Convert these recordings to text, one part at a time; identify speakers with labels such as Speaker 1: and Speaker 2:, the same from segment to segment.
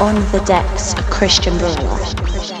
Speaker 1: On the decks, Cristian Varela.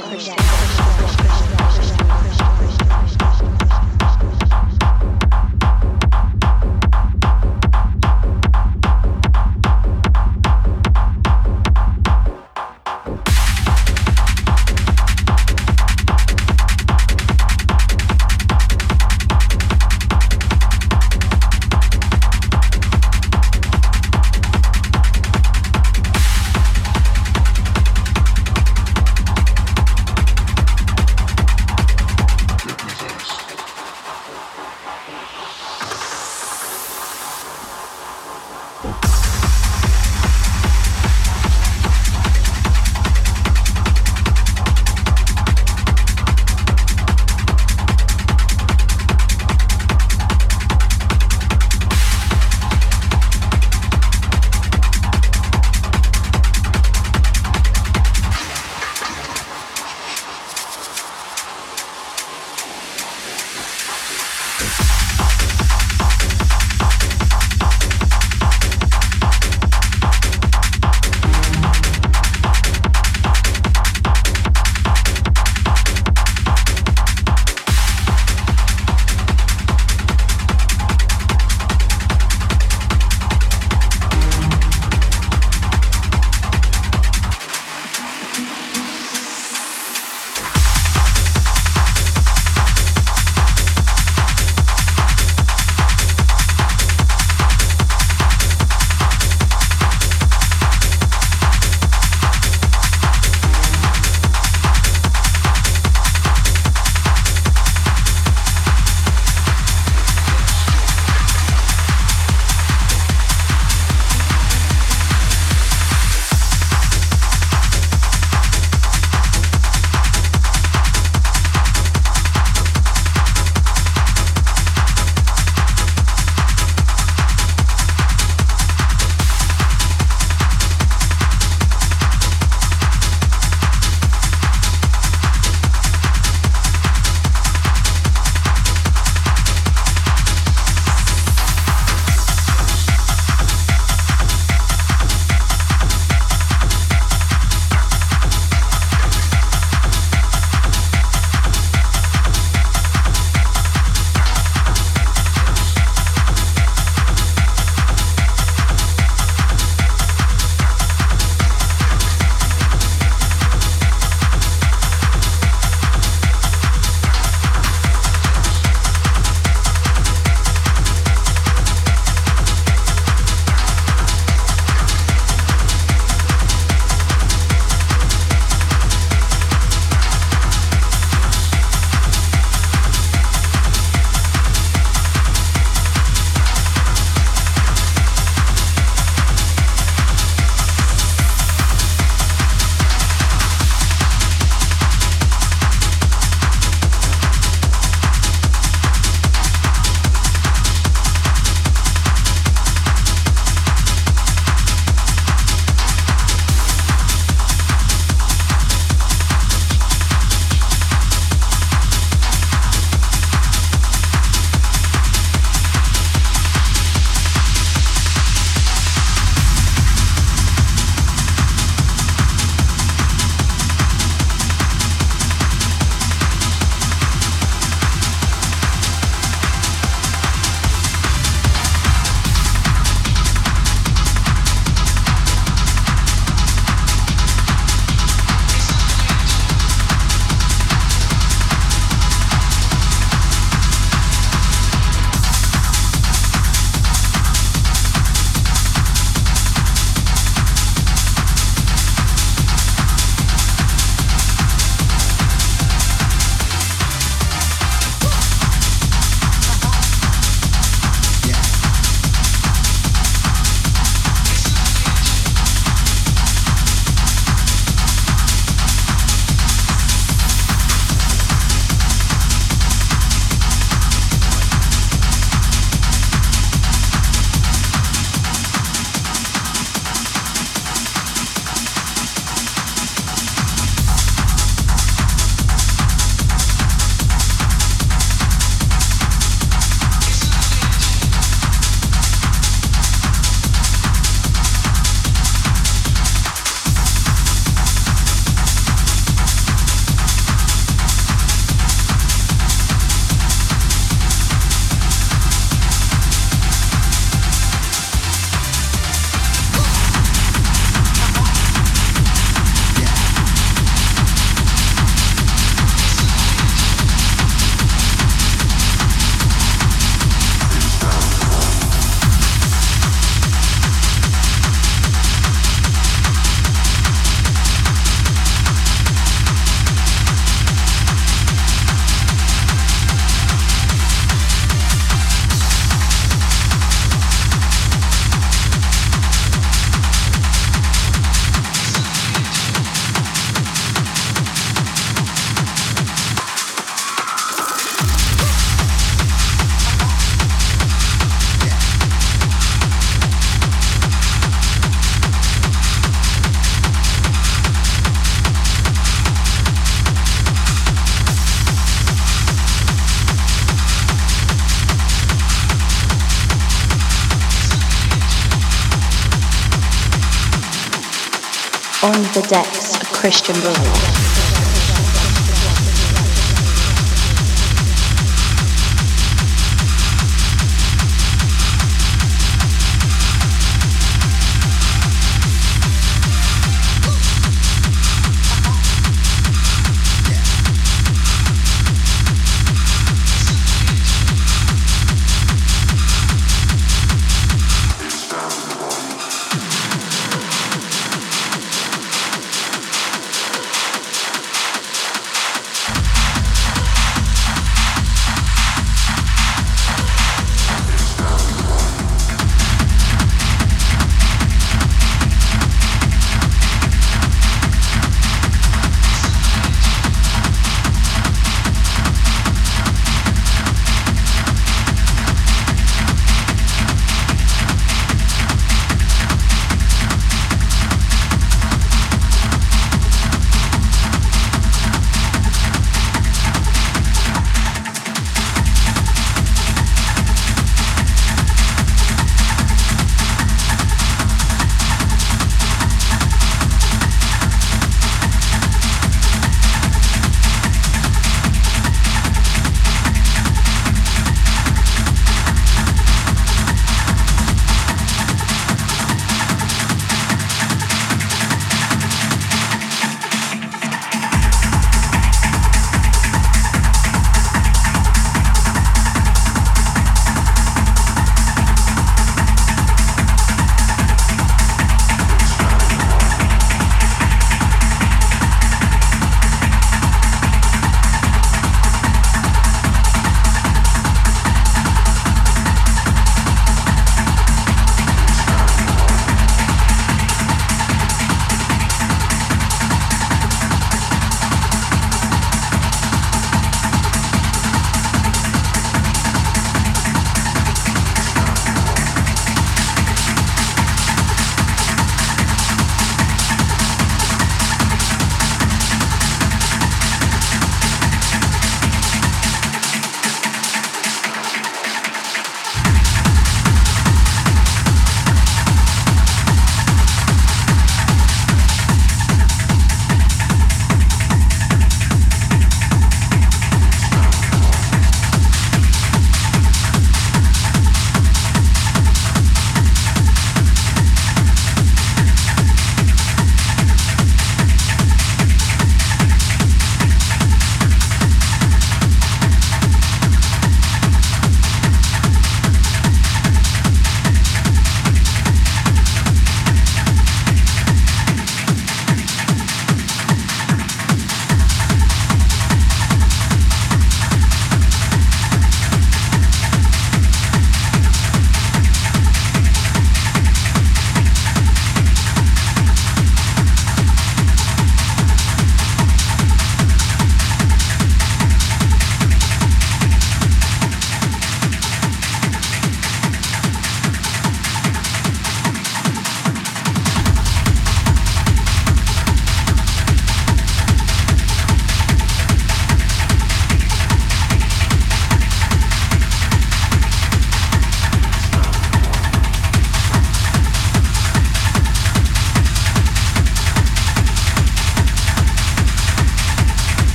Speaker 1: Cristian Varela.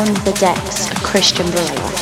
Speaker 1: On the decks, of Cristian Varela.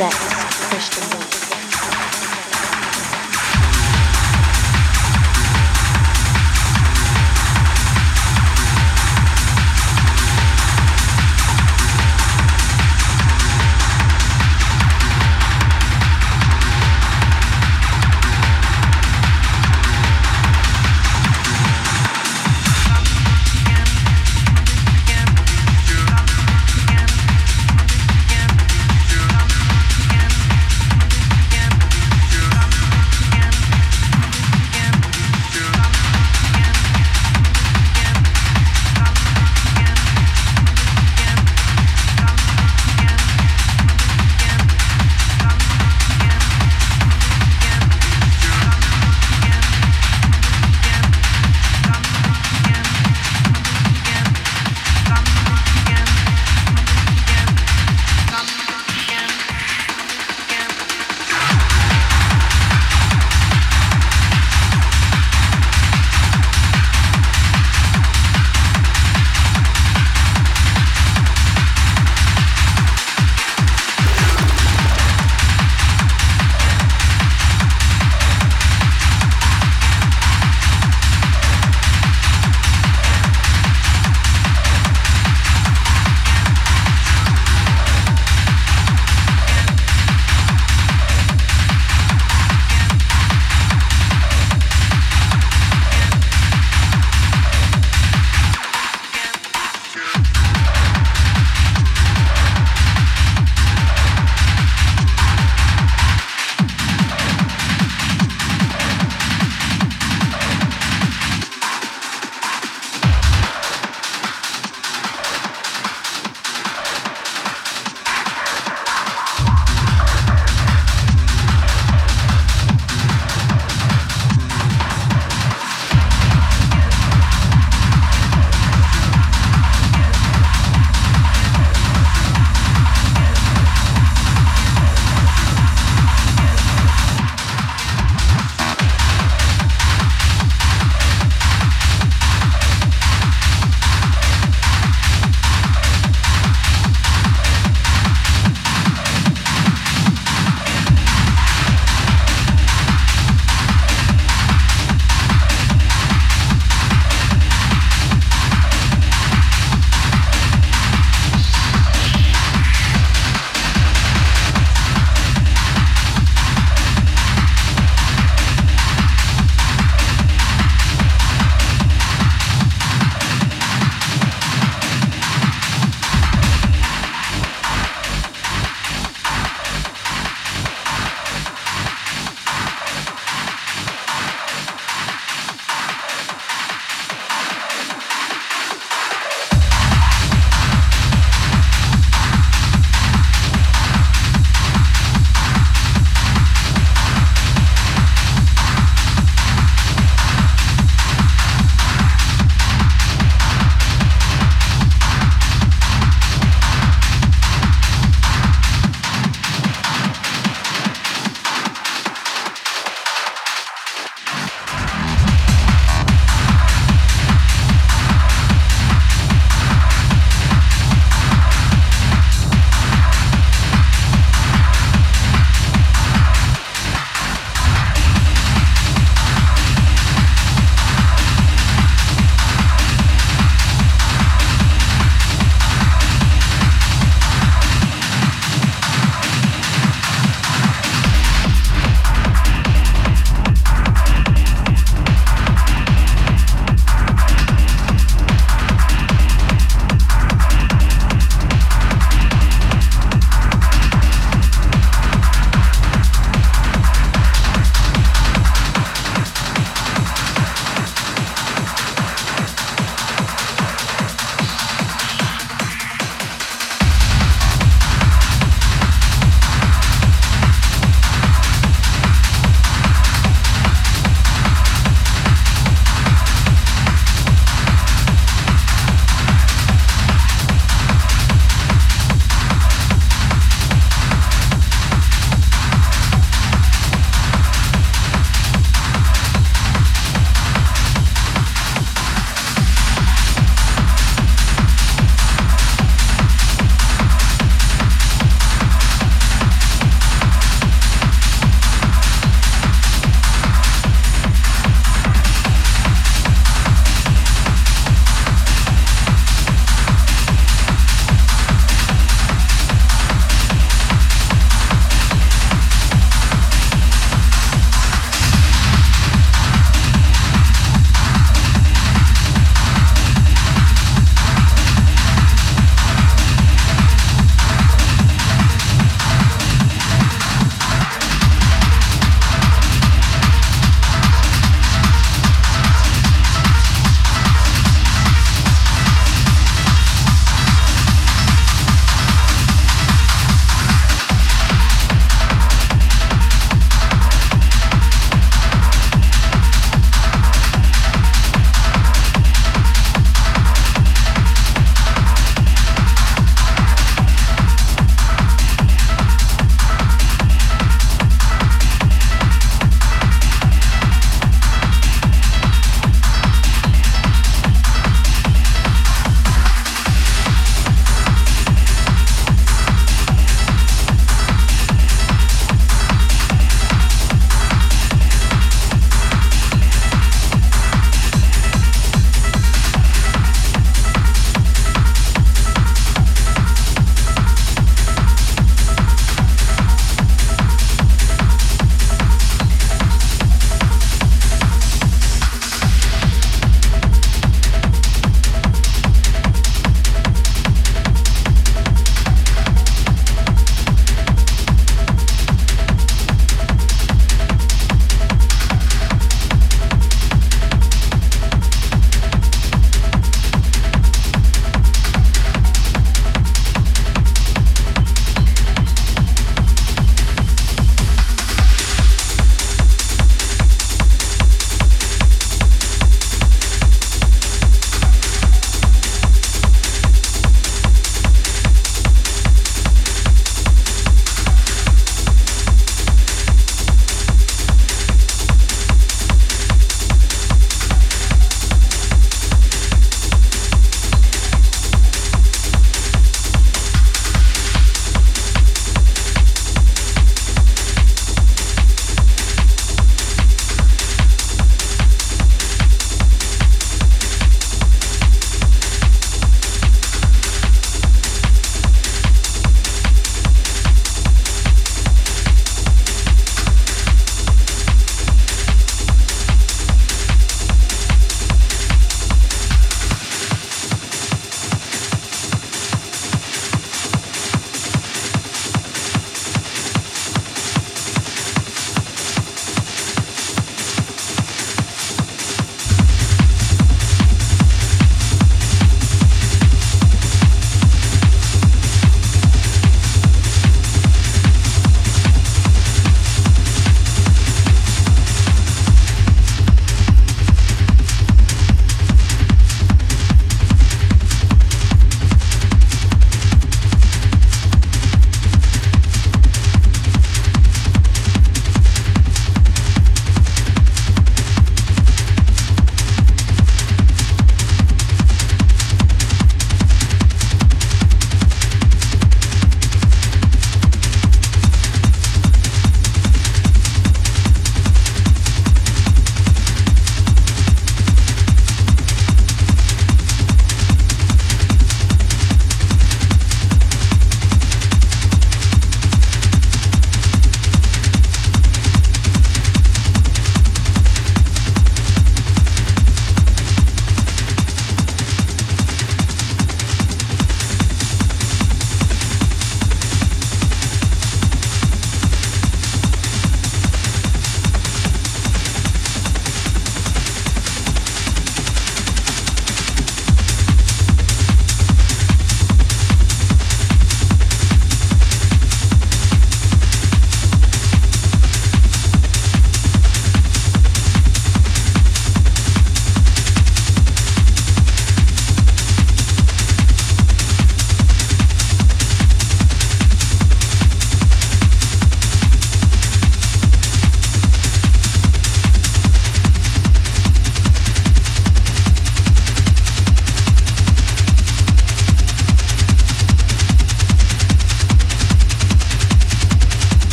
Speaker 1: On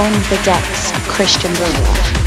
Speaker 1: On the decks, Cristian Varela. On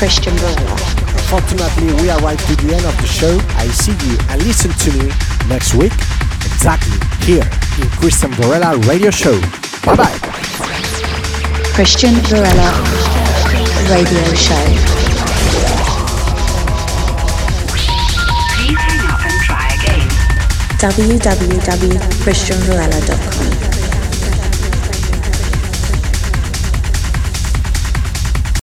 Speaker 1: decks, Cristian Varela.
Speaker 2: Unfortunately, we arrived to the end of the show. I see you and listen to me next week, exactly here in Cristian Varela Radio Show. Bye bye.
Speaker 1: Cristian Varela Radio Show.
Speaker 3: Please hang up and try again.
Speaker 4: www.cristianvarela.com